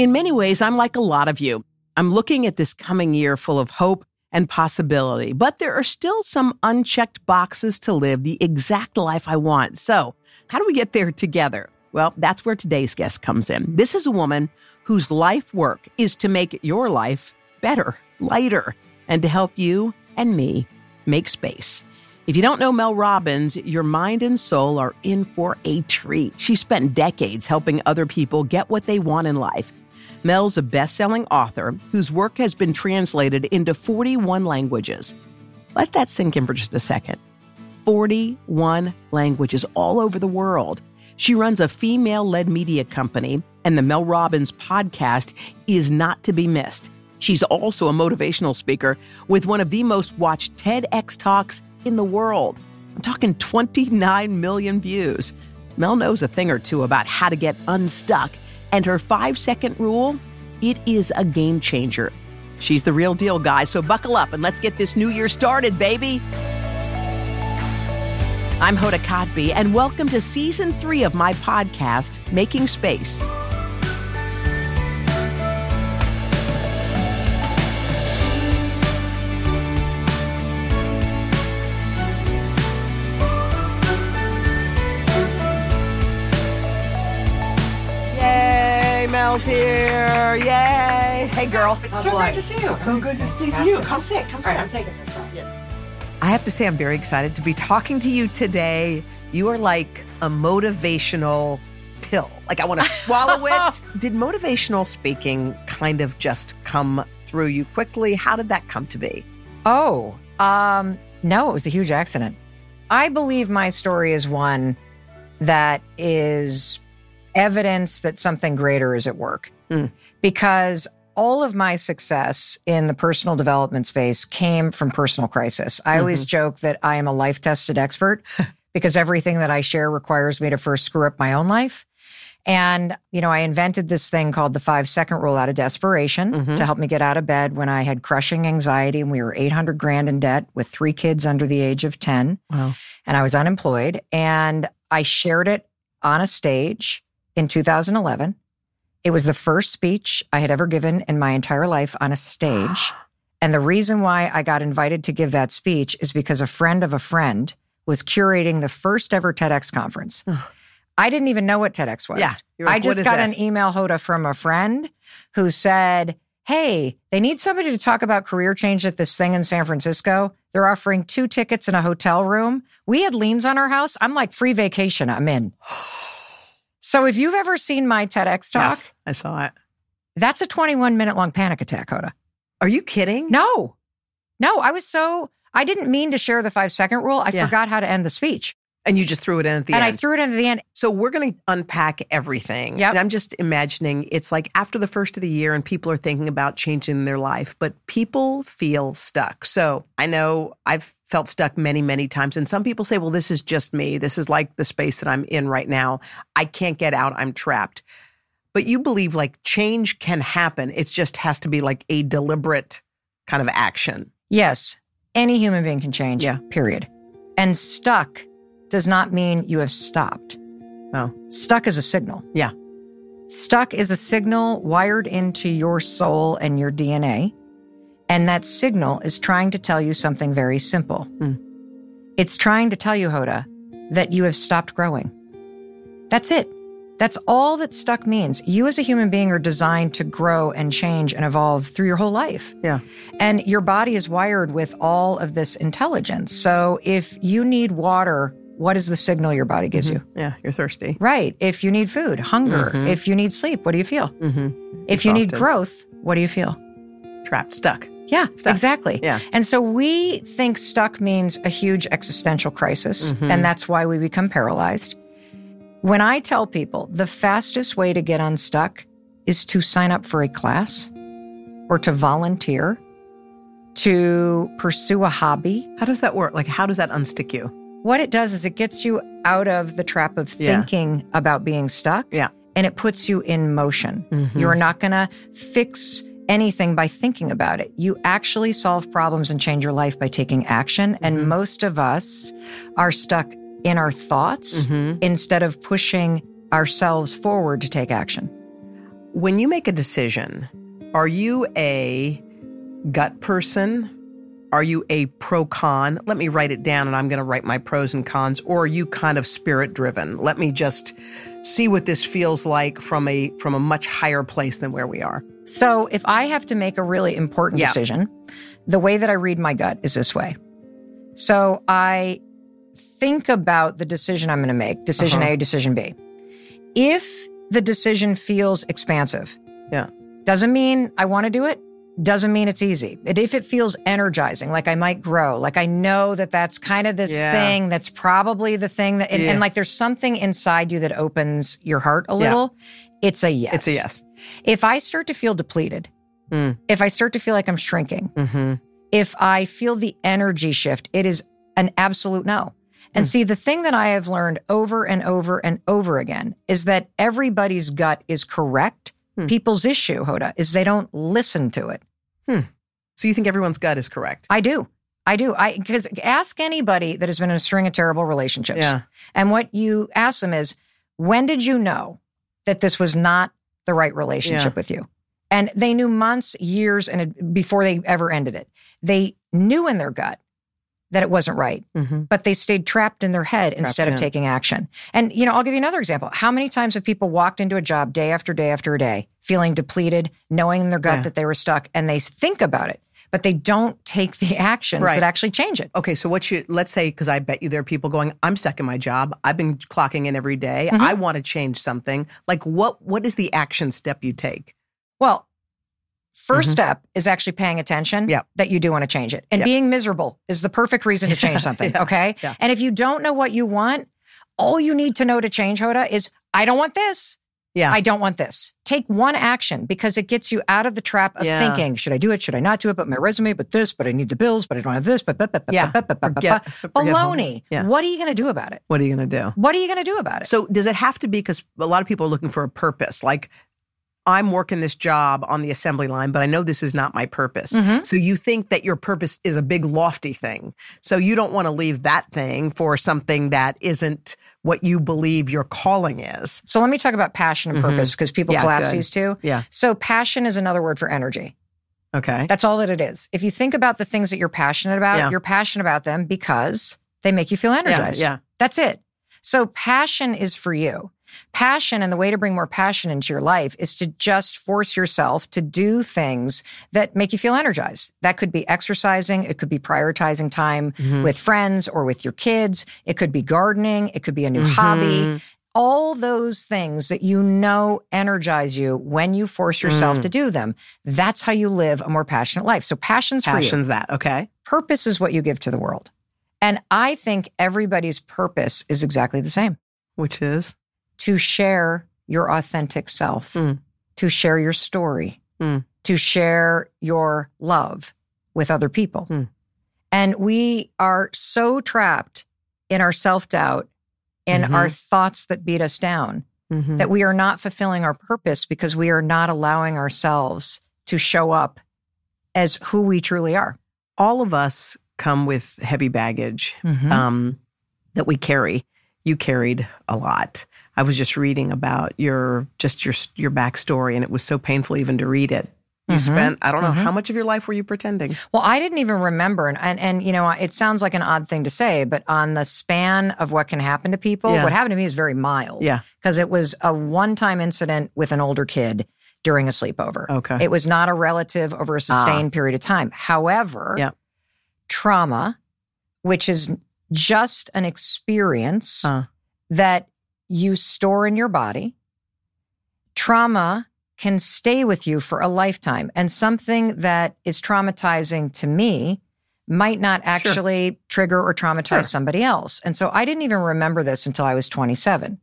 In many ways, I'm like a lot of you. I'm looking at this coming year full of hope and possibility, but there are still some unchecked boxes to live the exact life I want. So, how do we get there together? Well, that's where today's guest comes in. This is a woman whose life work is to make your life better, lighter, and to help you and me make space. If you don't know Mel Robbins, your mind and soul are in for a treat. She spent decades helping other people get what they want in life. Mel's a best selling author whose work has been translated into 41 languages. Let that sink in for just a second. 41 languages all over the world. She runs a female led media company, and the Mel Robbins podcast is not to be missed. She's also a motivational speaker with one of the most watched TEDx talks in the world. I'm talking 29 million views. Mel knows a thing or two about how to get unstuck and her five second rule, it is a game changer. She's the real deal, guys, so buckle up and let's get this new year started, baby. I'm Hoda Kotb, and welcome to season three of my podcast, Making Space. Mel's here. Yay. Hey, girl. It's so great to see you. So good to see you. Come sit. Come sit. I'm taking this. I have to say, I'm very excited to be talking to you today. You are like a motivational pill. Like, I want to swallow it. Did motivational speaking kind of just come through you quickly? How did that come to be? Oh, um, no, it was a huge accident. I believe my story is one that is evidence that something greater is at work. Mm. Because all of my success in the personal development space came from personal crisis. I always joke that I am a life tested expert because everything that I share requires me to first screw up my own life. And, you know, I invented this thing called the five second rule out of desperation Mhm. to help me get out of bed when I had crushing anxiety and we were 800 grand in debt with three kids under the age of 10 Wow. and I was unemployed. And I shared it on a stage in 2011. It was the first speech I had ever given in my entire life on a stage. and the reason why I got invited to give that speech is because a friend of a friend was curating the first ever TEDx conference. I didn't even know what TEDx was. Yeah. Like, I just got this?" an email, Hoda, from a friend who said, Hey, they need somebody to talk about career change at this thing in San Francisco. They're offering two tickets in a hotel room. We had liens on our house. I'm like, free vacation. I'm in. So if you've ever seen my TEDx talk, Yes, I saw it. that's a 21 minute long panic attack, Hoda. Are you kidding? No, no, I was so, I didn't mean to share the five second rule. I Yeah. forgot how to end the speech. And you just threw it in at the and end. And I threw it into the end. So we're going to unpack everything. Yeah. I'm just imagining it's like after the first of the year and people are thinking about changing their life, but people feel stuck. So I know I've felt stuck many, many times. And some people say, well, this is just me. This is like the space that I'm in right now. I can't get out. I'm trapped. But you believe like change can happen. It just has to be like a deliberate kind of action. Yes, any human being can change, Yeah. period. And stuck does not mean you have stopped. Oh, Stuck is a signal. yeah. Stuck is a signal wired into your soul and your DNA. And that signal is trying to tell you something very simple. Hmm. It's trying to tell you, Hoda, that you have stopped growing. That's it. That's all that stuck means. You as a human being are designed to grow and change and evolve through your whole life. Yeah. And your body is wired with all of this intelligence. So if you need water, what is the signal your body gives you? Yeah. You're thirsty. Right. If you need food, hunger. If you need sleep, what do you feel? Mm-hmm. If you need growth, what do you feel? Trapped, stuck. Yeah, Stuck. exactly. Yeah. And so we think stuck means a huge existential crisis, Mhm. and that's why we become paralyzed. When I tell people the fastest way to get unstuck is to sign up for a class or to volunteer, to pursue a hobby, How does that work? Like, how does that unstick you? What it does is it gets you out of the trap of Yeah. thinking about being stuck. Yeah. And it puts you in motion. Mhm. You're not going to fix anything by thinking about it. You actually solve problems and change your life by taking action. And Mhm. most of us are stuck in our thoughts Mhm. instead of pushing ourselves forward to take action. When you make a decision, are you a gut person? Are you a pro con? Let me write it down and I'm going to write my pros and cons. Or are you kind of spirit driven? Let me just see what this feels like from a from a much higher place than where we are. So if I have to make a really important Yeah. decision, the way that I read my gut is this way. So I think about the decision I'm going to make, decision Uh-huh. A, decision B. If the decision feels expansive, Yeah. doesn't mean I want to do it, doesn't mean it's easy. But if it feels energizing, like I might grow, like I know that that's kind of this Yeah. thing that's probably the thing that, and, Yeah. and like there's something inside you that opens your heart a Yeah. little, it's a yes. It's a yes. If I start to feel depleted, Mm. if I start to feel like I'm shrinking, Mm-hmm. if I feel the energy shift, it is an absolute no. And see, the thing that I have learned over and over and over again is that everybody's gut is correct. Hmm. People's issue, Hoda, is they don't listen to it. So you think everyone's gut is correct? I do. I do. I because ask anybody that has been in a string of terrible relationships. Yeah. And what you ask them is, when did you know that this was not the right relationship Yeah. with you? And they knew months, years, and before they ever ended it. They knew in their gut that it wasn't right, Mm-hmm. but they stayed trapped in their head instead of in. taking action. And, you know, I'll give you another example. How many times have people walked into a job day after day after day, feeling depleted, knowing in their gut Yeah. that they were stuck, and they think about it, but they don't take the actions Right. that actually change it? Okay, so what you let's say because I bet you there are people going, I'm stuck in my job. I've been clocking in every day. Mhm. I want to change something. Like what what is the action step you take? Well, 1st Mhm. step is actually paying attention Yep. that you do want to change it. And Yep. being miserable is the perfect reason to change something. Yeah. Okay. Yeah. And if you don't know what you want, all you need to know to change Hoda is I don't want this. Yeah. I don't want this. Take one action because it gets you out of the trap of Yeah. thinking, should I do it? Should I not do it? But my resume, but this, but I need the bills, but I don't have this, but, but, but, but, Yeah. but, but, but, but, Forget- but. forget home. baloney. Yeah. What are you going to do about it? What are you going to do? What are you going to do about it? So does it have to be because a lot of people are looking for a purpose? Like I'm working this job on the assembly line, but I know this is not my purpose. Mhm. So you think that your purpose is a big lofty thing. So you don't want to leave that thing for something that isn't what you believe your calling is. So let me talk about passion and Mhm. purpose because people Yeah, collapse good. these two. Yeah. So passion is another word for energy. Okay. That's all that it is. If you think about the things that you're passionate about, Yeah. you're passionate about them because they make you feel energized. yeah. That's it. So passion is for you. Passion and the way to bring more passion into your life is to just force yourself to do things that make you feel energized. That could be exercising. It could be prioritizing time Mhm. with friends or with your kids. It could be gardening. It could be a new Mhm. hobby. All those things that you know energize you when you force yourself Mm. to do them. That's how you live a more passionate life. So passion's for you. Passion's that. Okay. Purpose is what you give to the world. And I think everybody's purpose is exactly the same Which is? To share your authentic self, Mm. to share your story, Mm. to share your love with other people. Mm. And we are so trapped in our self doubt, in Mhm. our thoughts that beat us down, Mhm. that we are not fulfilling our purpose because we are not allowing ourselves to show up as who we truly are. All of us come with heavy baggage Mhm. um, that we carry. You carried a lot. I was just reading about your just your your backstory, and it was so painful even to read it. You Mhm. spent I don't know Mhm. how much of your life were you pretending? Well, I didn't even remember, and, and and you know, it sounds like an odd thing to say, but on the span of what can happen to people, Yeah. what happened to me is very mild. Yeah. because it was a one-time incident with an older kid during a sleepover. Okay. it was not a relative over a sustained period of time. However, Yeah. trauma, which is just an experience Uh. that you store in your body, trauma can stay with you for a lifetime. And something that is traumatizing to me might not actually sure. trigger or traumatize sure. somebody else. And so I didn't even remember this until I was 27.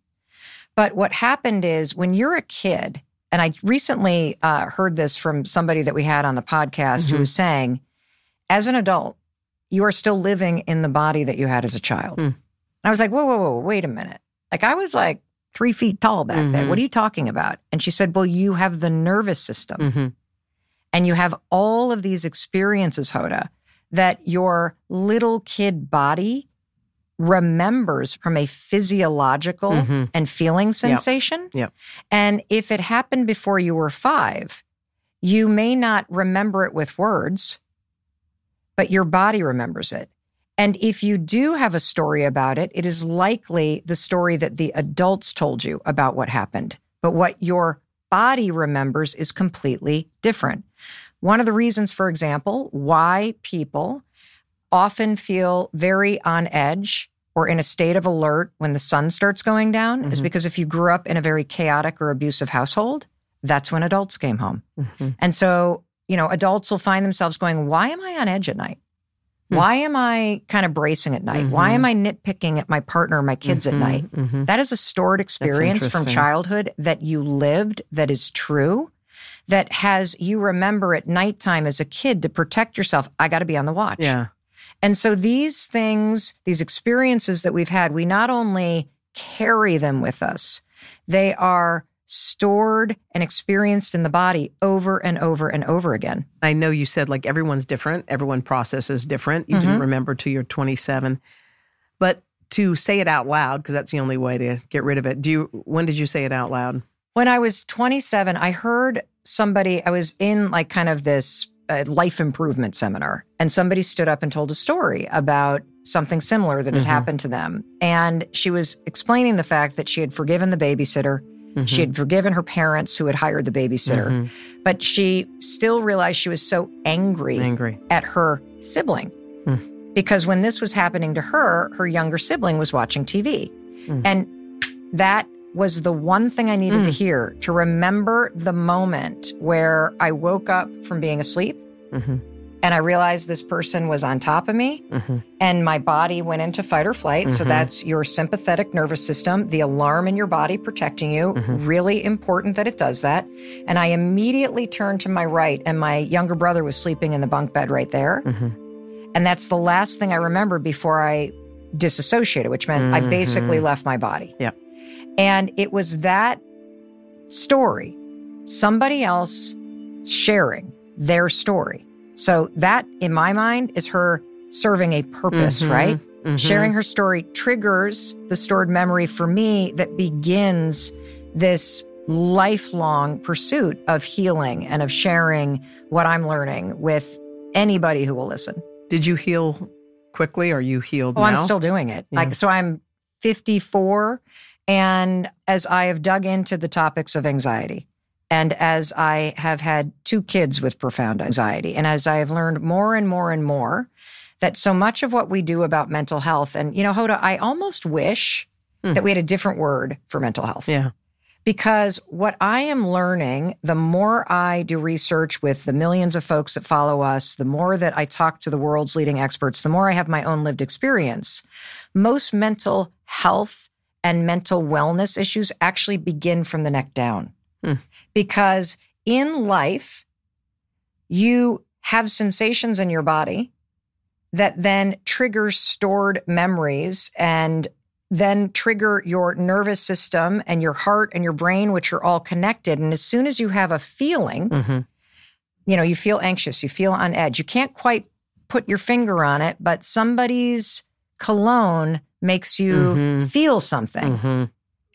But what happened is when you're a kid, and I recently uh, heard this from somebody that we had on the podcast mm-hmm. who was saying, as an adult, you are still living in the body that you had as a child. Mm. I was like, whoa, whoa, whoa, wait a minute. Like I was like three feet tall back mm-hmm. then. What are you talking about? And she said, well, you have the nervous system mm-hmm. and you have all of these experiences, Hoda, that your little kid body remembers from a physiological mm-hmm. and feeling sensation. Yep. yep. And if it happened before you were five, you may not remember it with words, but your body remembers it. And if you do have a story about it, it is likely the story that the adults told you about what happened. But what your body remembers is completely different. One of the reasons, for example, why people often feel very on edge or in a state of alert when the sun starts going down mm-hmm. is because if you grew up in a very chaotic or abusive household, that's when adults came home. Mm-hmm. And so, you know, adults will find themselves going, why am I on edge at night? Hmm. Why am I kind of bracing at night? Mm-hmm. Why am I nitpicking at my partner, my kids at night? Mm-hmm. That is a stored experience from childhood that you lived that is true that has you remember at nighttime as a kid to protect yourself. I got to be on the watch. Yeah. And so these things, these experiences that we've had, we not only carry them with us, they are stored and experienced in the body over and over and over again. I know you said like everyone's different, everyone processes different. You mm-hmm. didn't remember till you're 27. But to say it out loud because that's the only way to get rid of it. Do you when did you say it out loud? When I was 27, I heard somebody I was in like kind of this a life improvement seminar and somebody stood up and told a story about something similar that had mm-hmm. happened to them. And she was explaining the fact that she had forgiven the babysitter. Mm-hmm. She had forgiven her parents who had hired the babysitter, mm-hmm. but she still realized she was so angry, angry. at her sibling. Mm. Because when this was happening to her, her younger sibling was watching TV. Mm. And that was the one thing I needed mm. to hear to remember the moment where I woke up from being asleep mm-hmm. And I realized this person was on top of me mm-hmm. and my body went into fight or flight. Mm-hmm. So that's your sympathetic nervous system, the alarm in your body protecting you. Mm-hmm. Really important that it does that. And I immediately turned to my right and my younger brother was sleeping in the bunk bed right there. Mm-hmm. And that's the last thing I remember before I disassociated, which meant I basically mm-hmm. left my body. Yeah. And it was that story, somebody else sharing their story. So that, in my mind, is her serving a purpose, mm-hmm, right? Mm-hmm. Sharing her story triggers the stored memory for me that begins this lifelong pursuit of healing and of sharing what I'm learning with anybody who will listen. Did you heal quickly? Are you healed oh, now? I'm still doing it. Yeah. Like, so I'm 54 and as I have dug into the topics of anxiety, and as I have had two kids with profound anxiety, and as I have learned more and more and more that so much of what we do about mental health, and you know, Hoda, I almost wish mm. that we had a different word for mental health. Yeah. Because what I am learning, the more I do research with the millions of folks that follow us, the more that I talk to the world's leading experts, the more I have my own lived experience. Most mental health and mental wellness issues actually begin from the neck down. Hmm. Because in life, you have sensations in your body that then trigger stored memories and then trigger your nervous system and your heart and your brain, which are all connected. And as soon as you have a feeling, mm-hmm. you know, you feel anxious, you feel on edge. You can't quite put your finger on it, but somebody's cologne makes you mm-hmm. feel something. Mm-hmm.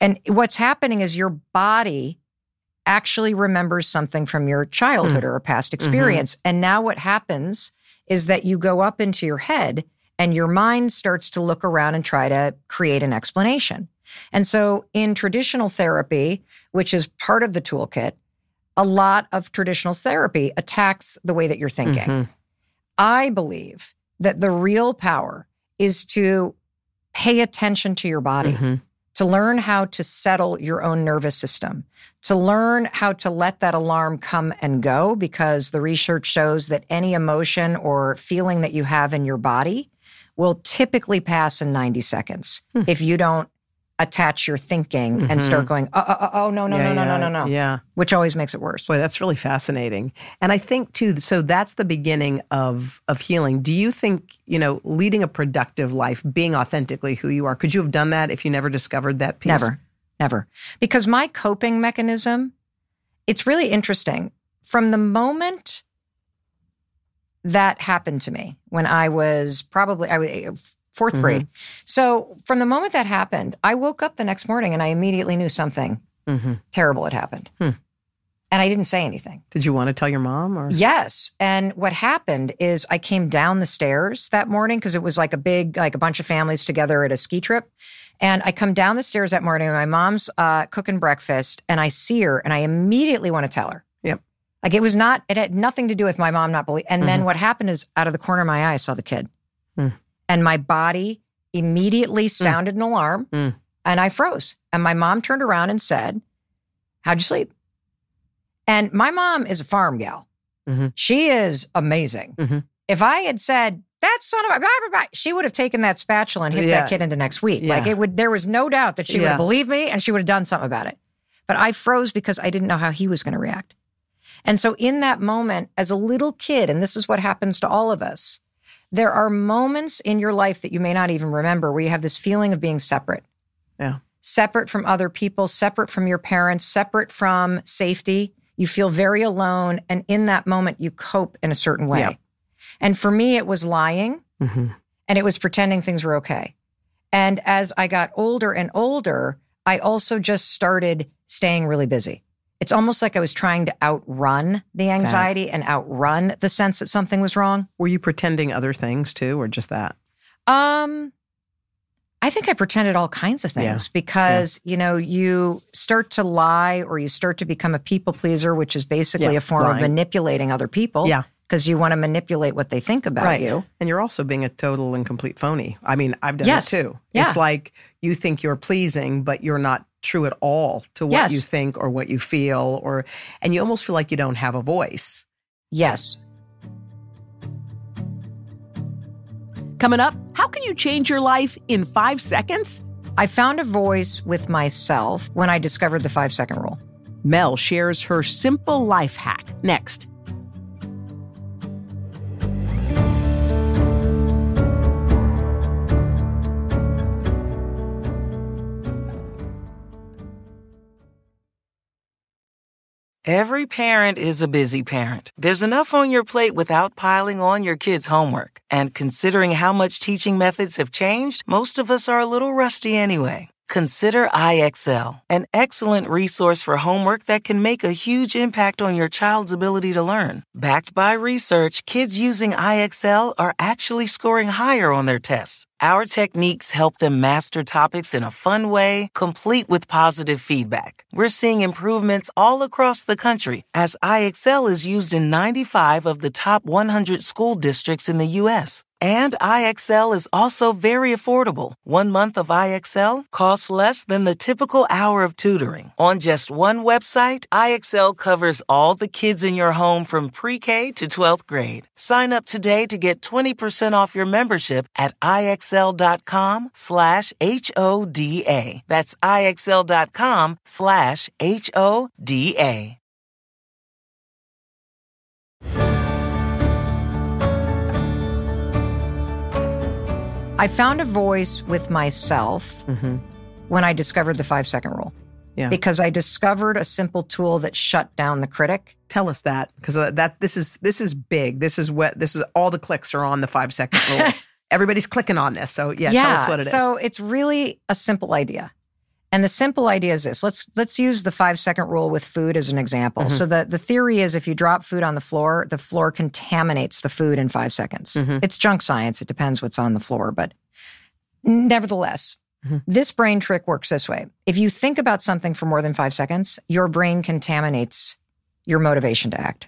And what's happening is your body actually remembers something from your childhood mm. or a past mm-hmm. experience. And now what happens is that you go up into your head and your mind starts to look around and try to create an explanation. And so in traditional therapy, which is part of the toolkit, a lot of traditional therapy attacks the way that you're thinking. Mm-hmm. I believe that the real power is to pay attention to your body, mm-hmm. To learn how to settle your own nervous system, to learn how to let that alarm come and go, because the research shows that any emotion or feeling that you have in your body will typically pass in 90 seconds Hmm. if you don't attach your thinking and mm-hmm. start going, oh, oh, oh, oh, no, no, Mm-hmm. Yeah, no, no, yeah, no, no, no, Yeah. which always makes it worse. Boy, that's really fascinating. And I think too, so that's the beginning of of healing. Do you think, you know, leading a productive life, being authentically who you are, could you have done that if you never discovered that piece? Never, never. Because my coping mechanism, it's really interesting. From the moment that happened to me when I was probably I was 4th grade. So from the moment that happened, I woke up the next morning and I immediately knew something Mhm. terrible had happened. And I didn't say anything. Did you want to tell your mom or Yes. And what happened is I came down the stairs that morning because it was like a big, like a bunch of families together at a ski trip. And I come down the stairs that morning and my mom's uh, cooking breakfast and I see her and I immediately want to tell her. Yep. Like it was not, it had nothing to do with my mom not believing. And then what happened is out of the corner of my eye, I saw the kid. Mm. And my body immediately sounded an alarm Mm. and I froze. And my mom turned around and said, How'd you sleep? And my mom is a farm gal. Mhm. She is amazing. Mhm. If I had said, that son of a blah, blah, blah, she would have taken that spatula and hit Yeah. that kid into next week. Yeah. Like it would, there was no doubt that she would Yeah. have believed me and she would have done something about it. But I froze because I didn't know how he was going to react. And so in that moment, as a little kid, and this is what happens to all of us, there are moments in your life that you may not even remember where you have this feeling of being separate Yeah. separate from other people, separate from your parents, separate from safety. You feel very alone. And in that moment, you cope in a certain way. Yeah. And for me, it was lying Mhm. and it was pretending things were okay. And as I got older and older, I also just started staying really busy. It's almost like I was trying to outrun the anxiety and outrun the sense that something was wrong. Were you pretending other things too, or just that? Um, I think I pretended all kinds of things because, you know, you start to lie or you start to become a people pleaser, which is basically Yeah, a form lying. of manipulating other people. Yeah. Because you want to manipulate what they think about you. And you're also being a total and complete phony. I mean, I've done Yes. it too. Yeah. It's like you think you're pleasing, but you're not true at all to what Yes. you think or what you feel or and you almost feel like you don't have a voice. Yes. Coming up, how can you change your life in 5 seconds? I found a voice with myself when I discovered the five second rule. Mel shares her simple life hack next. Every parent is a busy parent. There's enough on your plate without piling on your kids' homework. And considering how much teaching methods have changed, most of us are a little rusty anyway. Consider IXL, an excellent resource for homework that can make a huge impact on your child's ability to learn. Backed by research, kids using IXL are actually scoring higher on their tests. Our techniques help them master topics in a fun way, complete with positive feedback. We're seeing improvements all across the country as IXL is used in 95 of the top 100 school districts in the U.S. And IXL is also very affordable. One month of IXL costs less than the typical hour of tutoring. On just one website, IXL covers all the kids in your home from pre-K to 12th grade. Sign up today to get 20% off your membership at IXL.com slash H-O-D-A. That's IXL.com slash H-O-D-A. I found a voice with myself mm-hmm. when I discovered the five second rule. Yeah. Because I discovered a simple tool that shut down the critic. Tell us that because uh, that this is this is big. This is what this is. All the clicks are on the five second rule. Everybody's clicking on this. So yeah, tell us what it is. So it's really a simple idea. And the simple idea is this. Let's let's use the five second rule with food as an example. Mm-hmm. So the, the theory is if you drop food on the floor, the floor contaminates the food in five seconds. Mm-hmm. It's junk science. It depends what's on the floor, but nevertheless, Mm-hmm. this brain trick works this way. If you think about something for more than five seconds, your brain contaminates your motivation to act.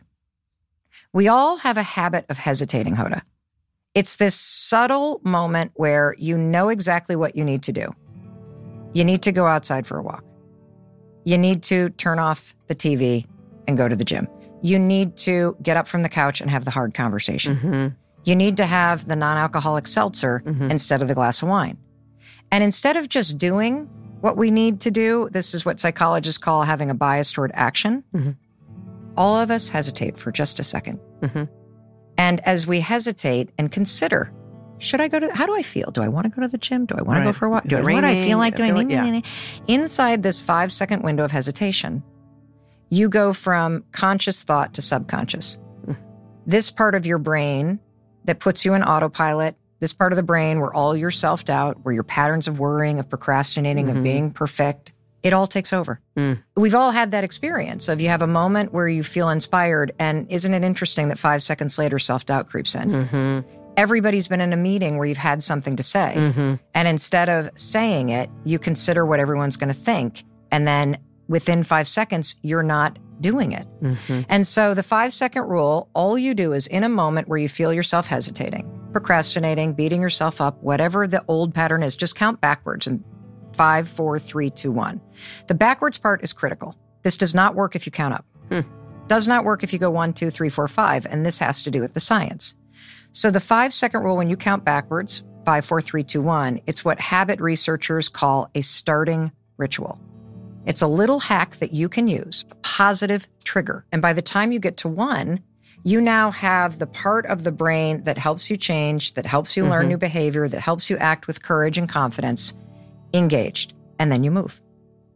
We all have a habit of hesitating, Hoda. It's this subtle moment where you know exactly what you need to do. You need to go outside for a walk. You need to turn off the TV and go to the gym. You need to get up from the couch and have the hard conversation. Mm-hmm. You need to have the non alcoholic seltzer mm-hmm. instead of the glass of wine. And instead of just doing what we need to do, this is what psychologists call having a bias toward action. Mm-hmm. All of us hesitate for just a 2nd And as we hesitate and consider, should I go to, how do I feel? Do I want to go to the gym? Do I want to go for a walk? Is Do it I, what do I feel like I doing? feel like- yeah. Inside this five second window of hesitation, you go from conscious thought to subconscious. Hmm. This part of your brain that puts you in autopilot, this part of the brain where all your self doubt, where your patterns of worrying, of procrastinating, of mm-hmm. being perfect, it all takes over. Mm. We've all had that experience of you have a moment where you feel inspired, and isn't it interesting that five seconds later self doubt creeps in? Mm-hmm. Everybody's been in a meeting where you've had something to say, mm-hmm. and instead of saying it, you consider what everyone's going to think, and then within five seconds, you're not doing it. Mm-hmm. And so the five second rule, all you do is in a moment where you feel yourself hesitating, procrastinating, beating yourself up, whatever the old pattern is, just count backwards and five, four, three, two, one. The backwards part is critical. This does not work if you count up. Hmm. Does not work if you go one, two, three, four, five. And this has to do with the science. So the five second rule, when you count backwards, five, four, three, two, one, it's what habit researchers call a starting ritual. It's a little hack that you can use, a positive trigger. And by the time you get to one, you now have the part of the brain that helps you change, that helps you learn mm-hmm. new behavior, that helps you act with courage and confidence engaged. And then you move.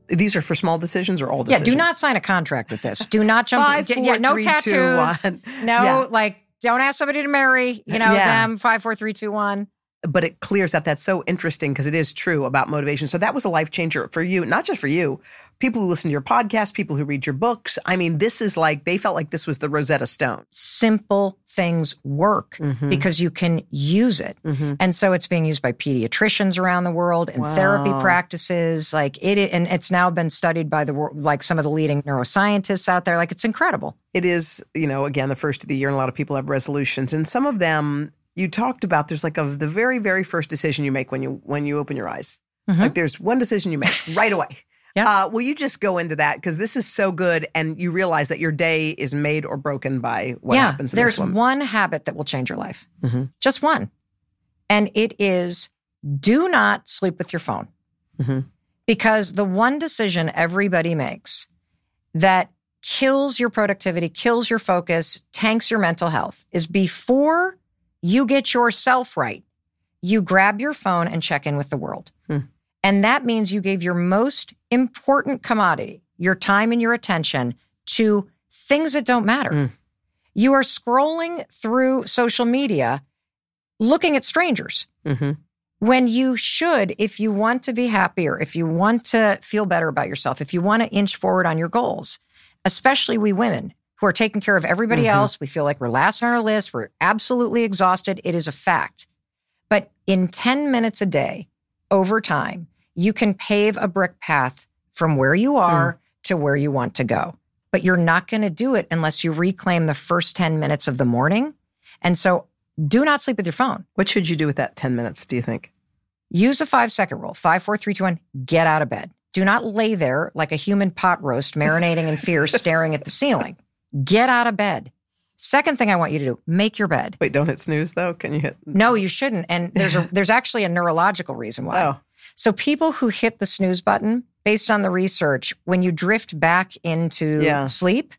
These are for small decisions or all decisions? Yeah, do not sign a contract with this. Do not jump. Five, yeah, no three, two, tattoos. one. No, Yeah. like don't ask somebody to marry. You know Yeah. them. Five, four, three, two, one. But it clears that that's so interesting because it is true about motivation. So that was a life changer for you, not just for you, people who listen to your podcast, people who read your books. I mean, this is like they felt like this was the Rosetta Stone. Simple things work Mm-hmm. because you can use it, and so it's being used by pediatricians around the world in therapy practices. Like it, and it's now been studied by the like some of the leading neuroscientists out there. Like it's incredible. It is, you know, again, the first of the year, and a lot of people have resolutions, and some of them you talked about. There's like a the very, very first decision you make when you when you open your eyes. Mm-hmm. Like there's one decision you make right away. Yeah. Uh, will you just go into that because this is so good, and you realize that your day is made or broken by what yeah, happens. In there's one. one habit that will change your life. Mm-hmm. Just one. And it is do not sleep with your phone. Mm-hmm. Because the one decision everybody makes that kills your productivity, kills your focus, tanks your mental health is before you get yourself right, you grab your phone and check in with the world. And that means you gave your most important commodity, your time and your attention, to things that don't matter. You are scrolling through social media looking at strangers Mm-hmm. when you should, if you want to be happier, if you want to feel better about yourself, if you want to inch forward on your goals, especially we women who are taking care of everybody Mm-hmm. else, we feel like we're last on our list, we're absolutely exhausted. It is a fact. But in 10 minutes a day, over time, you can pave a brick path from where you are Mm. to where you want to go. But you're not going to do it unless you reclaim the first 10 minutes of the morning. And so do not sleep with your phone. What should you do with that 10 minutes, do you think? Use the five second rule five, four, three, two, one. Get out of bed. Do not lay there like a human pot roast, marinating in fear, staring at the ceiling. Get out of bed. Second thing I want you to do make your bed. Wait, don't hit snooze though. Can you hit? No, you shouldn't. And there's a there's actually a neurological reason why. Oh. So people who hit the snooze button, based on the research, when you drift back into Yeah. sleep,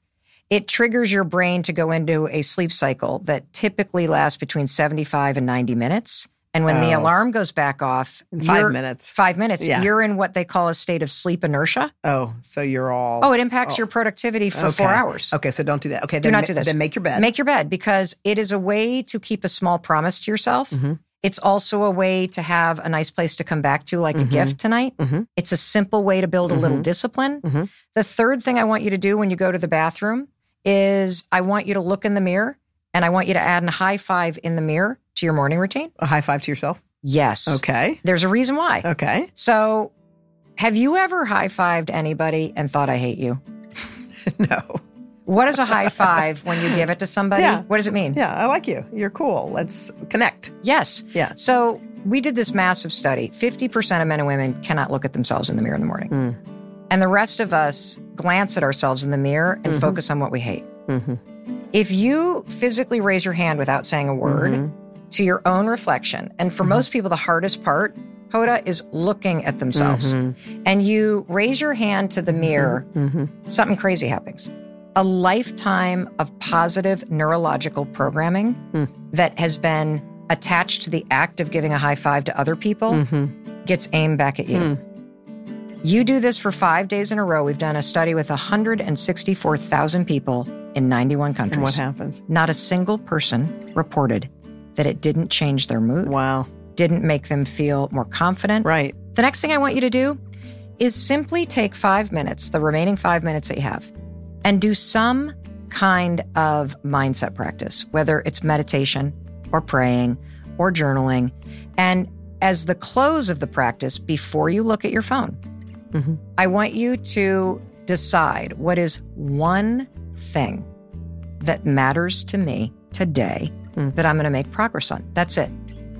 it triggers your brain to go into a sleep cycle that typically lasts between 75 and 90 minutes. And when the Oh. alarm goes back off, In five minutes. Five minutes. Yeah. You're in what they call a state of sleep inertia. Oh, so you're all. Oh, it impacts your productivity for four hours. Okay, so don't do that. Okay, Do then not ma- do this. Then make your bed. Make your bed because it is a way to keep a small promise to yourself. Mm-hmm. It's also a way to have a nice place to come back to, like a gift tonight. Mm-hmm. It's a simple way to build a little discipline. The third thing I want you to do when you go to the bathroom is I want you to look in the mirror and I want you to add a high five in the mirror to your morning routine. a high five to yourself. Yes. Okay. There's a reason why. Okay. So, have you ever high fived anybody and thought, I hate you? No. What is a high five when you give it to somebody? Yeah. What does it mean? Yeah, I like you. You're cool. Let's connect. Yes. Yeah. So we did this massive study 50% of men and women cannot look at themselves in the mirror in the morning. Mm. And the rest of us glance at ourselves in the mirror and focus on what we hate. Mm-hmm. If you physically raise your hand without saying a word Mm-hmm. To your own reflection, and for most people, the hardest part, Hoda, is looking at themselves, Mm-hmm. and you raise your hand to the mirror, something crazy happens. A lifetime of positive neurological programming Hmm. that has been attached to the act of giving a high five to other people Mm-hmm. gets aimed back at you. Hmm. You do this for five days in a row. We've done a study with 164,000 people in 91 countries. And what happens? Not a single person reported that it didn't change their mood, Wow. didn't make them feel more confident. Right. The next thing I want you to do is simply take five minutes, the remaining five minutes that you have, and do some kind of mindset practice, whether it's meditation or praying or journaling. And as the close of the practice, before you look at your phone, mm-hmm. I want you to decide what is one thing that matters to me today Mm. that I'm going to make progress on. That's it.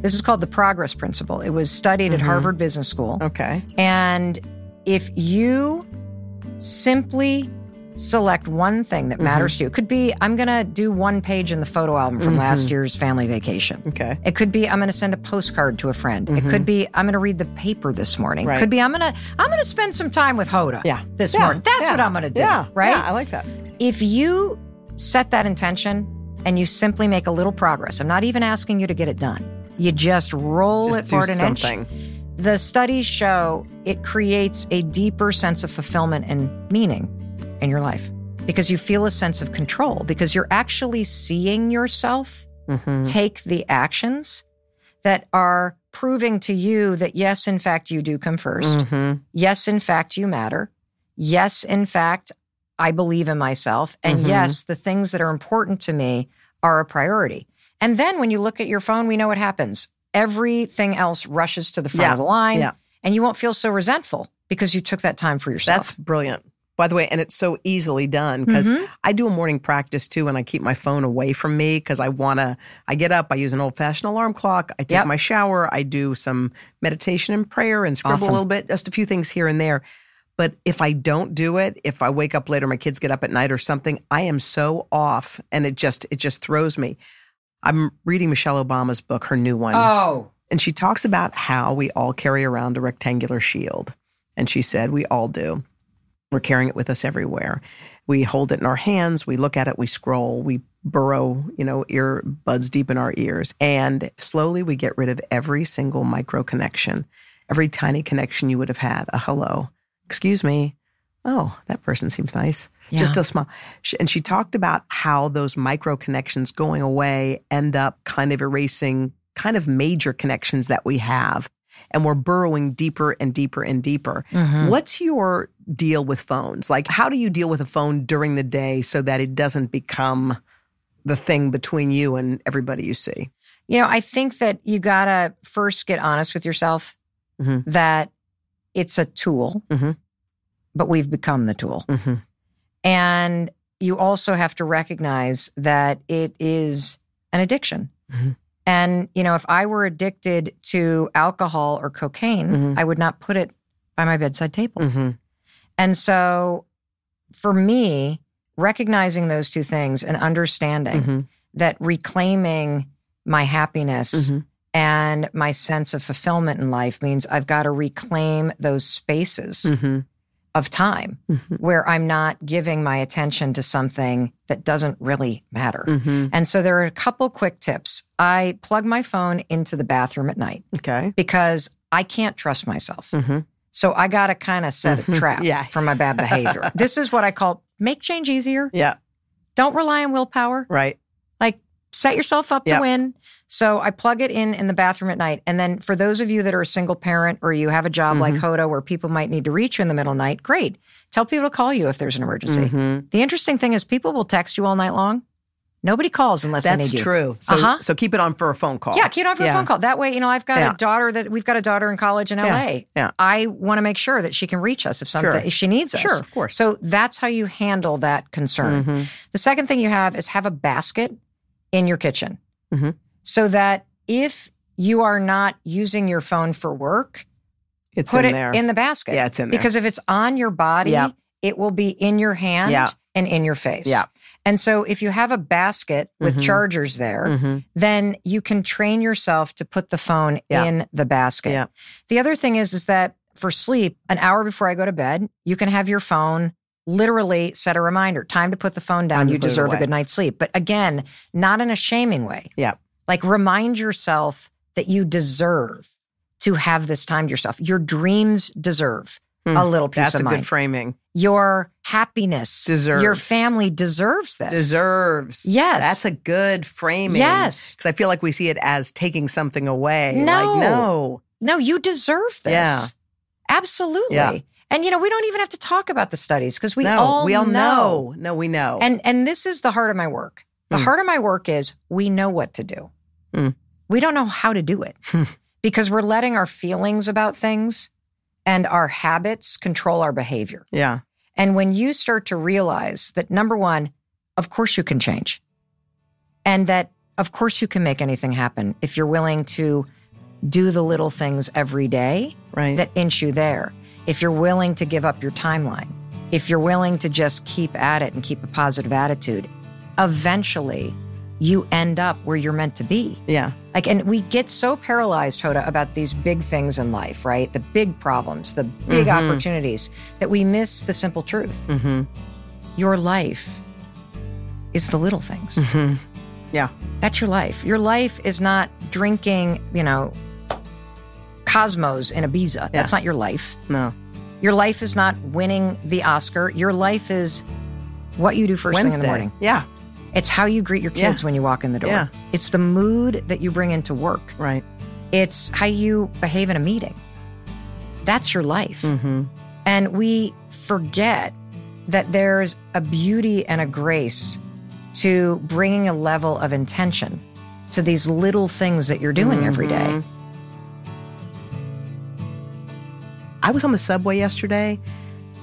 This is called the progress principle. It was studied at mm-hmm. Harvard Business School. Okay. And if you simply select one thing that matters mm-hmm. to you, it could be I'm going to do one page in the photo album from last mm-hmm. year's family vacation. Okay. It could be I'm going to send a postcard to a friend. It could be I'm going to read the paper this morning. Right. It could be I'm going to I'm going to spend some time with Hoda Yeah. this Yeah. morning. That's Yeah. what I'm going to do, Yeah. right? Yeah, I like that. if you set that intention and you simply make a little progress, I'm not even asking you to get it done. You just roll Just it forward an something. inch. The studies show it creates a deeper sense of fulfillment and meaning in your life because you feel a sense of control because you're actually seeing yourself Mm-hmm. take the actions that are proving to you that yes, in fact, you do come 1st Mm-hmm. Yes, in fact, you matter. Yes, in fact, I believe in myself. And Mhm. yes, the things that are important to me are a priority. And then when you look at your phone, we know what happens. Everything else rushes to the front Yeah. of the line, Yeah. and you won't feel so resentful because you took that time for yourself. That's brilliant. By the way, and it's so easily done because Mhm. I do a morning practice too, and I keep my phone away from me because I want to. I get up, I use an old fashioned alarm clock, I take Yep. my shower, I do some meditation and prayer and scribble Awesome. a little bit, just a few things here and there. But if I don't do it, if I wake up later, my kids get up at night or something, I am so off, and it just it just throws me. I'm reading Michelle Obama's book, her new one. oh, And she talks about how we all carry around a rectangular shield. And she said, we all do. We're carrying it with us everywhere. We hold it in our hands, we look at it, we scroll, we burrow, you know, earbuds deep in our ears. And slowly we get rid of every single micro connection, every tiny connection you would have had. A hello. Excuse me. Oh, that person seems nice. Just a smile. And she talked about how those micro connections going away end up kind of erasing kind of major connections that we have. And we're burrowing deeper and deeper and deeper. What's your deal with phones? Like, how do you deal with a phone during the day so that it doesn't become the thing between you and everybody you see? You know, I think that you got to first get honest with yourself Mhm. that it's a tool, Mhm. but we've become the tool. Mm-hmm. And you also have to recognize that it is an addiction. Mhm. And, you know, if I were addicted to alcohol or cocaine, Mhm. I would not put it by my bedside table. Mm-hmm. And so for me, recognizing those two things and understanding Mhm. that reclaiming my happiness. And my sense of fulfillment in life means I've got to reclaim those spaces Mm-hmm. of time Mhm. where I'm not giving my attention to something that doesn't really matter. Mm-hmm. And so there are a couple quick tips. I plug my phone into the bathroom at night Okay. because I can't trust myself. Mhm. So I got to kind of set a Mhm. trap Yeah. for my bad behavior. this is what I call make change easier. Yeah. Don't rely on willpower. Right. Like set yourself up Yeah. to win. So I plug it in in the bathroom at night. And then for those of you that are a single parent or you have a job like Mm-hmm. Hoda where people might need to reach you in the middle of the night, great. Tell people to call you if there's an emergency. Mhm. The interesting thing is people will text you all night long. Nobody calls unless they That's need you. true. So, Uh-huh. so keep it on for a phone call. Yeah, keep it on for Yeah. a phone call. That way, you know, I've got Yeah. a daughter that we've got a daughter in college in LA. Yeah. I want to make sure that she can reach us if something Sure. if she needs us. Sure, of course. So that's how you handle that concern. Mhm. The second thing you have is have a basket in your kitchen. Mhm. So that if you are not using your phone for work, It's put in it there. in the basket. Yeah, it's in there. Because if it's on your body, Yeah. it will be in your hand Yeah. and in your face. Yeah. And so if you have a basket with Mhm. chargers there, Mhm. then you can train yourself to put the phone Yeah. in the basket. Yeah. The other thing is is that for sleep, an hour before I go to bed, you can have your phone literally set a reminder, time to put the phone down. You deserve a good night's sleep. But again, not in a shaming way. Yeah. Like remind yourself that you deserve to have this time to yourself. Your dreams deserve Hmm. a little That's of a good framing. Your happiness, Deserves. your family deserves this. Deserves. Yes. That's a good framing. Yes. Because I feel like we see it as taking something away. No. Like, no. No, you deserve this. Yeah. Absolutely. Yeah. And you know, we don't even have to talk about the studies because we no. all we all know. know. No, we know. And and this is the heart of my work. The Mm. heart of my work is we know what to do. Mm. We don't know how to do it Hmm. because we're letting our feelings about things and our habits control our behavior. yeah. And when you start to realize that number one, of course you can change. And that of course you can make anything happen if you're willing to do the little things every day Right. that inch you there. If you're willing to give up your timeline, if you're willing to just keep at it and keep a positive attitude, eventually you end up where you're meant to be. yeah. Like, and we get so paralyzed, Hoda, about these big things in life, right? The big problems, the big Mhm. opportunities, that we miss the simple truth. Mm-hmm. Your life is the little things. Mm-hmm. Yeah. That's your life. Your life is not drinking, you know, Cosmos in Ibiza. That's not your life. No. Your life is not winning the Oscar. Your life is what you do first Wednesday. thing in the morning. Yeah. It's how you greet your Yeah. kids when you walk in the door. Yeah. It's the mood that you bring into work. Right. It's how you behave in a meeting. That's your life. Mm-hmm. And we forget that there's a beauty and a grace to bringing a level of intention to these little things that you're doing every day. I was on the subway yesterday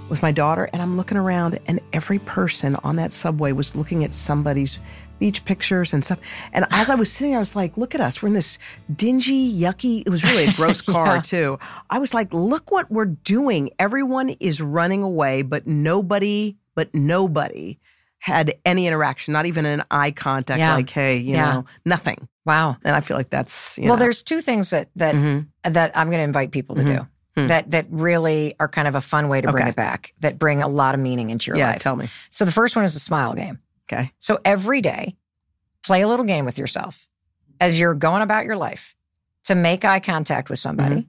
with my daughter, and I'm looking around, and every person on that subway was looking at somebody's beach pictures and stuff. And as I was sitting there, I was like, look at us. We're in this dingy, yucky, it was really a gross car, Yeah. too. I was like, look what we're doing. Everyone is running away, but nobody, but nobody had any interaction, not even an eye contact, Yeah. like, hey, you Yeah. know, nothing. Wow. And I feel like that's, you Well, know, there's two things that that Mhm. that I'm going to invite people to do Hmm. that that really are kind of a fun way to bring Okay. it back. That bring a lot of meaning into your yeah, life. tell me. So the first one is the smile game. Okay. So every day, play a little game with yourself as you're going about your life to make eye contact with somebody, Mm-hmm.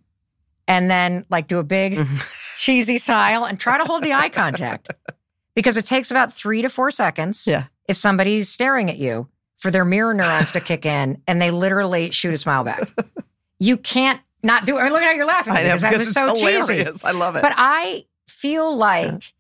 and then like do a big cheesy smile and try to hold the eye contact because it takes about three to four seconds. Yeah. If somebody's staring at you for their mirror neurons to kick in and they literally shoot a smile back. You can't not do it. I mean, look at how you're laughing I know because that because was it's so cheesy. I love it. But I feel like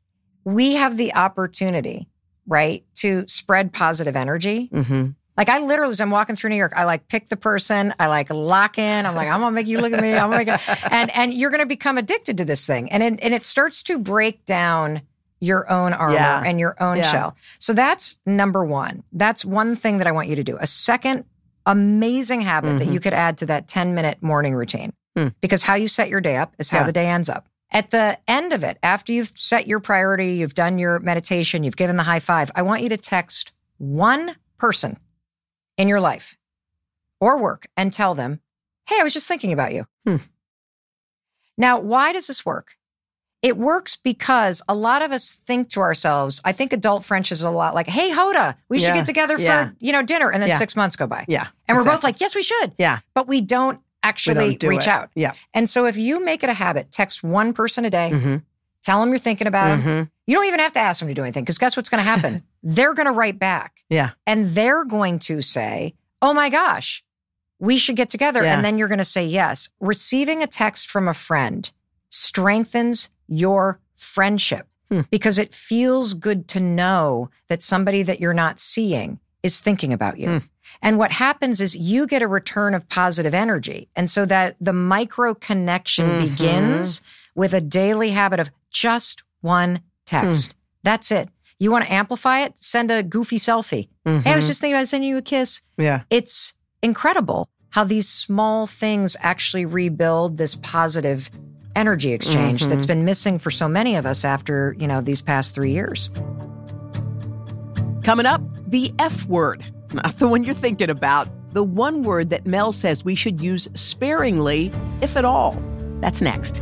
we have the opportunity, right, to spread positive energy. mm-hmm. Like I literally, as I'm walking through New York, I like pick the person, I like lock in. I'm like, I'm gonna make you look at me. I'm gonna make it, and and you're gonna become addicted to this thing, and it, and it starts to break down your own armor Yeah. and your own Yeah. shell. So that's number one. That's one thing that I want you to do. A second amazing habit that you could add to that 10 minute morning routine, Hmm. because how you set your day up is how Yeah. the day ends up. At the end of it, after you've set your priority, you've done your meditation, you've given the high five, I want you to text one person in your life or work and tell them, Hey, I was just thinking about you. Hmm. Now, why does this work? It works because a lot of us think to ourselves, I think adult French is a lot like, Hey, Hoda, we should get together for, you know, dinner. And then Yeah. six months go by. Yeah. And we're both like, yes, we should. yeah. But we don't We actually don't do reach it. out. Yeah. And so if you make it a habit, text one person a day, Mm-hmm. tell them you're thinking about them. Mhm. You don't even have to ask them to do anything because guess what's going to happen? They're going to write back Yeah. and they're going to say, Oh my gosh, we should get together. Yeah. And then you're going to say yes. Receiving a text from a friend strengthens your friendship Hmm. because it feels good to know that somebody that you're not seeing is thinking about you. Hmm. And what happens is you get a return of positive energy. And so that the micro connection Mhm. begins with a daily habit of just one text. That's it. You want to amplify it? Send a goofy selfie. Hey, I was Mhm. just thinking about sending you a kiss. Yeah. It's incredible how these small things actually rebuild this positive energy exchange Mm-hmm. that's been missing for so many of us after, you know, these past three years. Coming up, the F word. Not the one you're thinking about, the one word that Mel says we should use sparingly, if at all. That's next.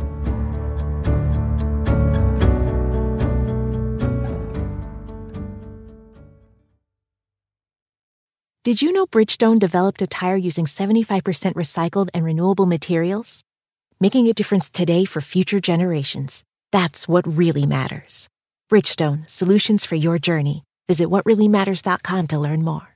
Did you know Bridgestone developed a tire using 75% recycled and renewable materials? Making a difference today for future generations. That's what really matters. Bridgestone, solutions for your journey. Visit whatreallymatters.com to learn more.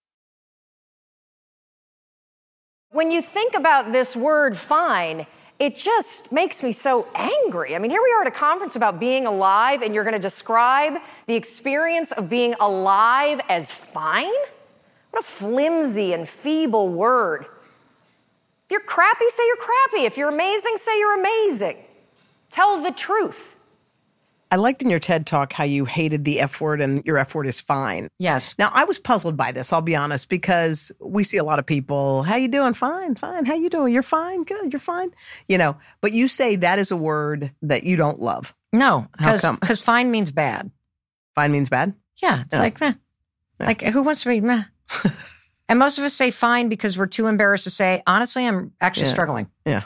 When you think about this word fine, it just makes me so angry. I mean, here we are at a conference about being alive, and you're going to describe the experience of being alive as fine? What a flimsy and feeble word. If you're crappy, say you're crappy. If you're amazing, say you're amazing. Tell the truth. I liked in your TED talk how you hated the F word and your F word is fine. Yes. Now I was puzzled by this, I'll be honest, because we see a lot of people, how you doing? Fine, fine. How you doing? You're fine, good, you're fine. You know, but you say that is a word that you don't love. No, How come? because fine means bad. Fine means bad? Yeah, it's Yeah. like, meh. Like, who wants to be meh? and most of us say fine because we're too embarrassed to say, honestly, I'm actually Yeah. struggling. Yeah.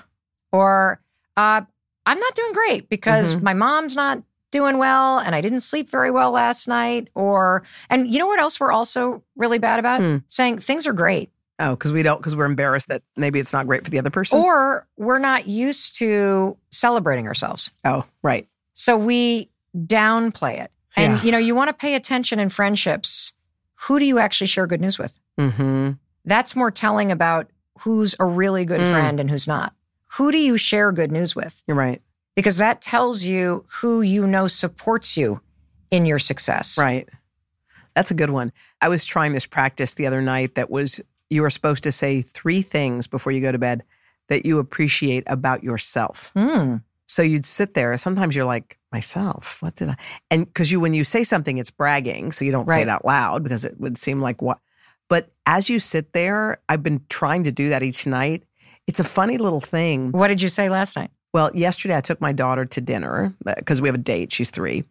Or, uh, I'm not doing great because Mhm. my mom's not doing well and I didn't sleep very well last night. Or, and you know what else we're also really bad about? Hmm. Saying things are great. Oh, because we don't because we're embarrassed that maybe it's not great for the other person. Or we're not used to celebrating ourselves. oh, right. So we downplay it. And Yeah. you know, you want to pay attention in friendships. Who do you actually share good news with? Mm-hmm. That's more telling about who's a really good Mm. friend and who's not. Who do you share good news with? You're right. Because that tells you who you know supports you in your success. Right. That's a good one. I was trying this practice the other night that was you were supposed to say three things before you go to bed that you appreciate about yourself. Mm. So you'd sit there. Sometimes you're like, myself, what did I? And because you, when you say something, it's bragging. So you don't say Right. it out loud because it would seem like what. But as you sit there, I've been trying to do that each night. It's a funny little thing. What did you say last night? Well, yesterday I took my daughter to dinner uh, because we have a date. She's three.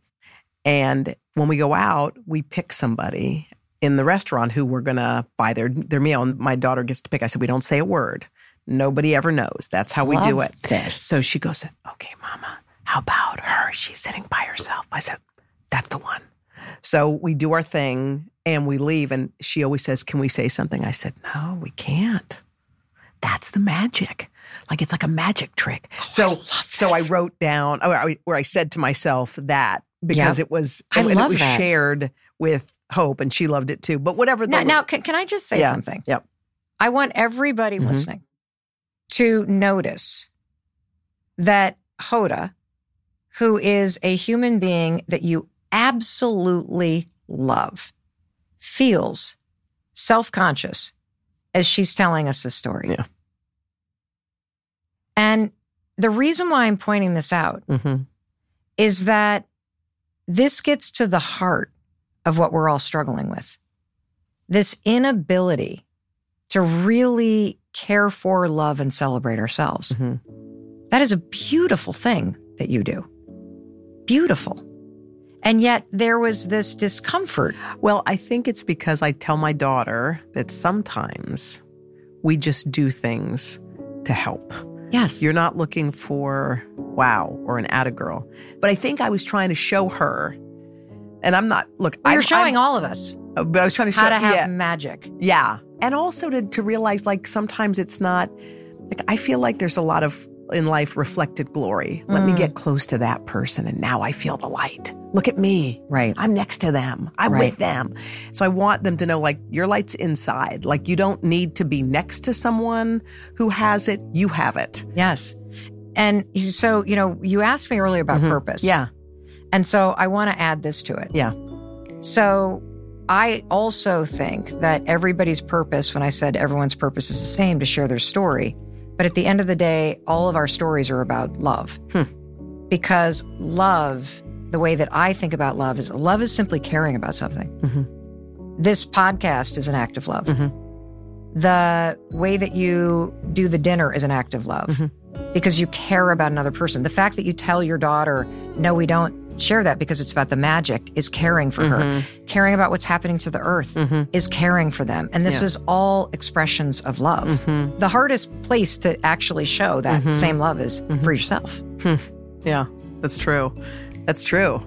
And when we go out, we pick somebody in the restaurant who we're going to buy their, their meal. And my daughter gets to pick. I said, we don't say a word. Nobody ever knows. That's how we do it. this. So she goes, okay, mama, how about her? She's sitting by herself. I said, that's the one. So we do our thing and we leave. And she always says, can we say something? I said, no, we can't. That's the magic. Like it's like a magic trick. so, so I wrote down oh, I- where I said to myself that because it was, I and love it was that. shared with Hope, and she loved it too. But whatever. Now, the, now can, can I just say Yeah. something? Yep. I want everybody Mhm. listening to notice that Hoda, who is a human being that you absolutely love, feels self conscious as she's telling us this story. Yeah. And the reason why I'm pointing this out Mhm. is that this gets to the heart of what we're all struggling with. This inability to really care for, love, and celebrate ourselves. Mhm. That is a beautiful thing that you do. Beautiful. And yet there was this discomfort. Well, I think it's because I tell my daughter that sometimes we just do things to help. Yes. You're not looking for wow or an atta girl. But I think I was trying to show her, and I'm not, look, Well, I'm, you're showing I'm- all of us but I was trying to show how to have yeah, magic. yeah. And also to, to realize like sometimes it's not, like, I feel like there's a lot of in life reflected glory. Let me Mm. get close to that person, and now I feel the light. Look at me. Right. I'm next to them. I'm Right. with them. So I want them to know like your light's inside. Like you don't need to be next to someone who has it. You have it. Yes. And so, you know, you asked me earlier about purpose. Mm-hmm. Yeah. And so I want to add this to it. Yeah. So I also think that everybody's purpose, when I said everyone's purpose is the same to share their story, but at the end of the day, all of our stories are about love. Hmm. Because love, the way that I think about love is love is simply caring about something. This podcast is an act of love. The way that you do the dinner is an act of love because you care about another person. The fact that you tell your daughter, no, we don't share that because it's about the magic is caring for her. Caring about what's happening to the earth is caring for them. And this is all expressions of love. The hardest place to actually show that mm-hmm. same love is for yourself. Hmm. Yeah. That's true. That's true.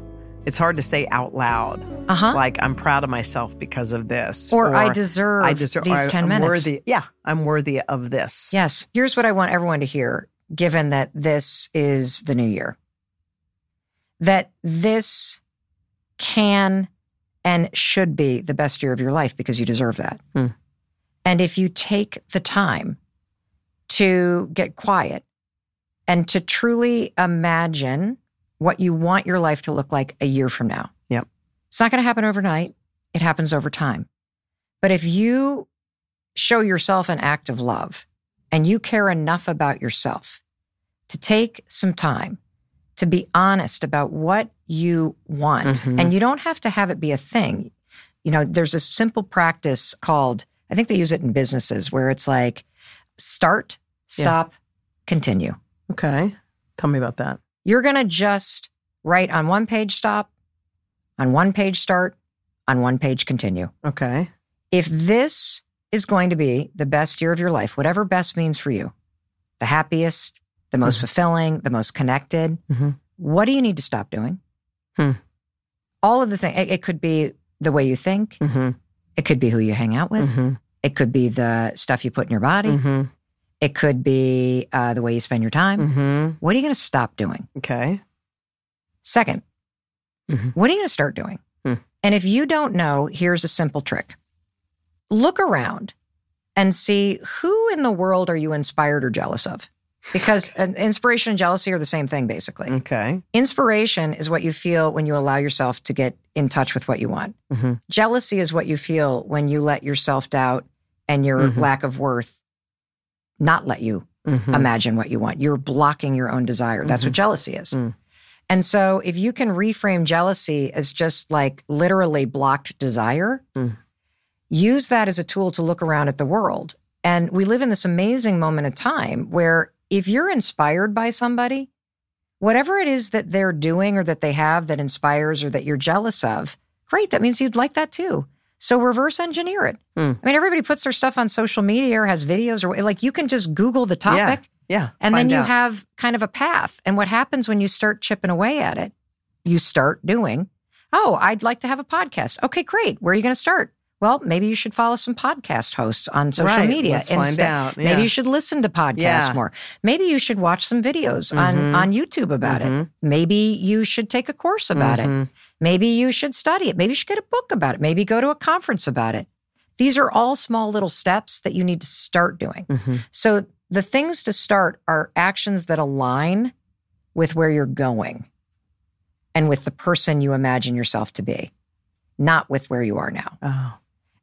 It's hard to say out loud. Uh-huh. Like I'm proud of myself because of this. Or, I deserve I deserve these or 10 I'm minutes. Worthy. Yeah. I'm worthy of this. Yes. Here's what I want everyone to hear, given that this is the new year that this can and should be the best year of your life because you deserve that. Hmm. And if you take the time to get quiet and to truly imagine what you want your life to look like a year from now. Yep. It's not going to happen overnight. It happens over time. But if you show yourself an act of love and you care enough about yourself to take some time to be honest about what you want, Mhm. and you don't have to have it be a thing. You know, there's a simple practice called, I think they use it in businesses where it's like start, Yeah. stop, continue. Okay. Tell me about that. You're going to just write on one page stop, on one page start, on one page continue. Okay. If this is going to be the best year of your life, whatever best means for you, the happiest, the most fulfilling, the most connected, Mhm. what do you need to stop doing? Hmm. All of the things. It, it could be the way you think. Mm-hmm. It could be who you hang out with. Mm-hmm. It could be the stuff you put in your body. Mm-hmm. It could be uh, the way you spend your time. Mm-hmm. What are you going to stop doing? Okay. 2nd Mhm. what are you going to start doing? Hmm. And if you don't know, here's a simple trick look around and see who in the world are you inspired or jealous of? Because uh, inspiration and jealousy are the same thing, basically. Okay. Inspiration is what you feel when you allow yourself to get in touch with what you want. Mm-hmm. Jealousy is what you feel when you let your self doubt and your Mhm. lack of worth not let you Mm-hmm. imagine what you want. You're blocking your own desire. That's what jealousy is. Mm. And so if you can reframe jealousy as just like literally blocked desire, Mm. use that as a tool to look around at the world. And we live in this amazing moment of time where if you're inspired by somebody, whatever it is that they're doing or that they have that inspires or that you're jealous of, great. That means you'd like that too. So reverse engineer it. Mm. I mean, everybody puts their stuff on social media or has videos or like you can just Google the topic Yeah. and Find then you out. have kind of a path. And what happens when you start chipping away at it? You start doing, oh, I'd like to have a podcast. Okay, great. Where are you going to start? Well, maybe you should follow some podcast hosts on social Right. media. Let's find out. Yeah. Maybe you should listen to podcasts Yeah. more. Maybe you should watch some videos on, Mhm. on YouTube about it. Mhm. Maybe you should take a course about it. Maybe you should study it. Maybe you should get a book about it. Maybe go to a conference about it. These are all small little steps that you need to start doing. Mhm. So the things to start are actions that align with where you're going and with the person you imagine yourself to be, not with where you are now. Oh.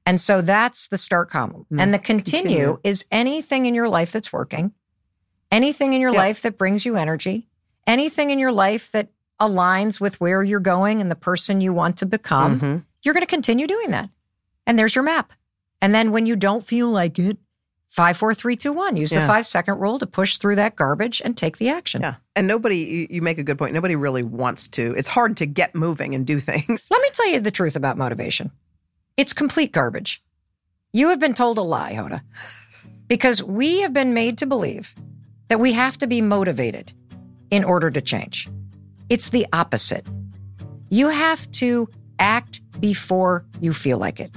And so that's the start column. Mm, And the continue, continue. is anything in your life that's working, anything in your Yeah. life that brings you energy, anything in your life that aligns with where you're going and the person you want to become. Mhm. You're going to continue doing that. And there's your map. And then when you don't feel like it, five, four, three, two, one, use the five second rule to push through that garbage and take the action. Yeah. And nobody, you, you make a good point. Nobody really wants to. It's hard to get moving and do things. Let me tell you the truth about motivation. It's complete garbage. You have been told a lie, Hoda, because we have been made to believe that we have to be motivated in order to change. It's the opposite. You have to act before you feel like it.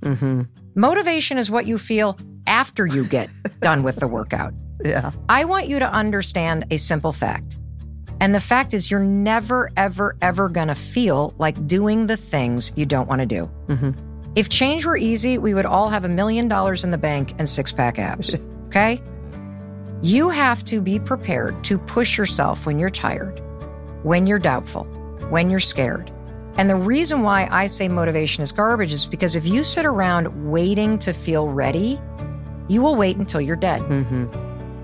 Mm-hmm. Motivation is what you feel after you get done with the workout. Yeah. I want you to understand a simple fact. And the fact is, you're never, ever, ever going to feel like doing the things you don't want to do. If change were easy, we would all have a million dollars in the bank and six pack abs. Okay? You have to be prepared to push yourself when you're tired, when you're doubtful, when you're scared. And the reason why I say motivation is garbage is because if you sit around waiting to feel ready, you will wait until you're dead. Mm-hmm.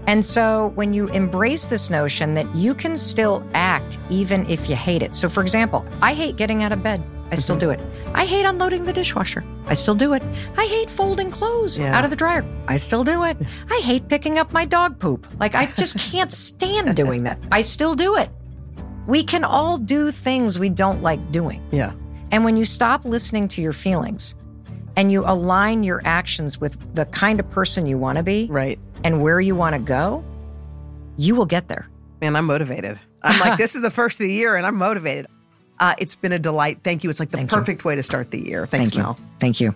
And so when you embrace this notion that you can still act even if you hate it. So, for example, I hate getting out of bed. I still mm-hmm. do it. I hate unloading the dishwasher. I still do it. I hate folding clothes Yeah. out of the dryer. I still do it. I hate picking up my dog poop. Like, I just can't stand doing that. I still do it. We can all do things we don't like doing. Yeah. And when you stop listening to your feelings and you align your actions with the kind of person you want to be Right. and where you want to go, you will get there. Man, I'm motivated. I'm like, this is the first of the year and I'm motivated. Uh, it's been a delight. Thank you. It's like the Thank you. perfect way to start the year. Thanks, Thank you. Mel. Thank you.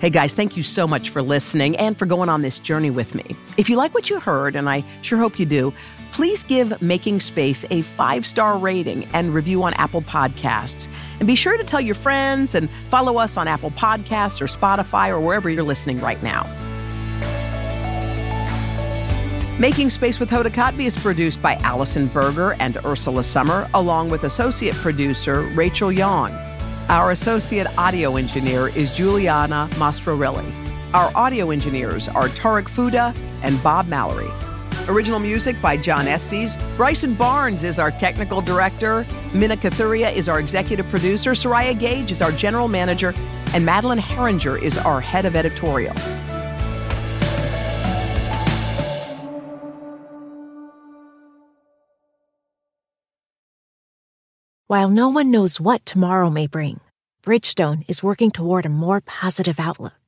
Hey guys, thank you so much for listening and for going on this journey with me. If you like what you heard, and I sure hope you do, please give Making Space a five star rating and review on Apple Podcasts. And be sure to tell your friends and follow us on Apple Podcasts or Spotify or wherever you're listening right now. Making Space with Hoda Kotb is produced by Allison Berger and Ursula Summer, along with associate producer Rachel Young. Our associate audio engineer is Juliana Mastrorilli. Our audio engineers are Tarek Fuda and Bob Mallory. Original music by John Estes. Bryson Barnes is our technical director. Minna Kathuria is our executive producer. Soraya Gage is our general manager. And Madeline Herringer is our head of editorial. While no one knows what tomorrow may bring, Bridgestone is working toward a more positive outlook.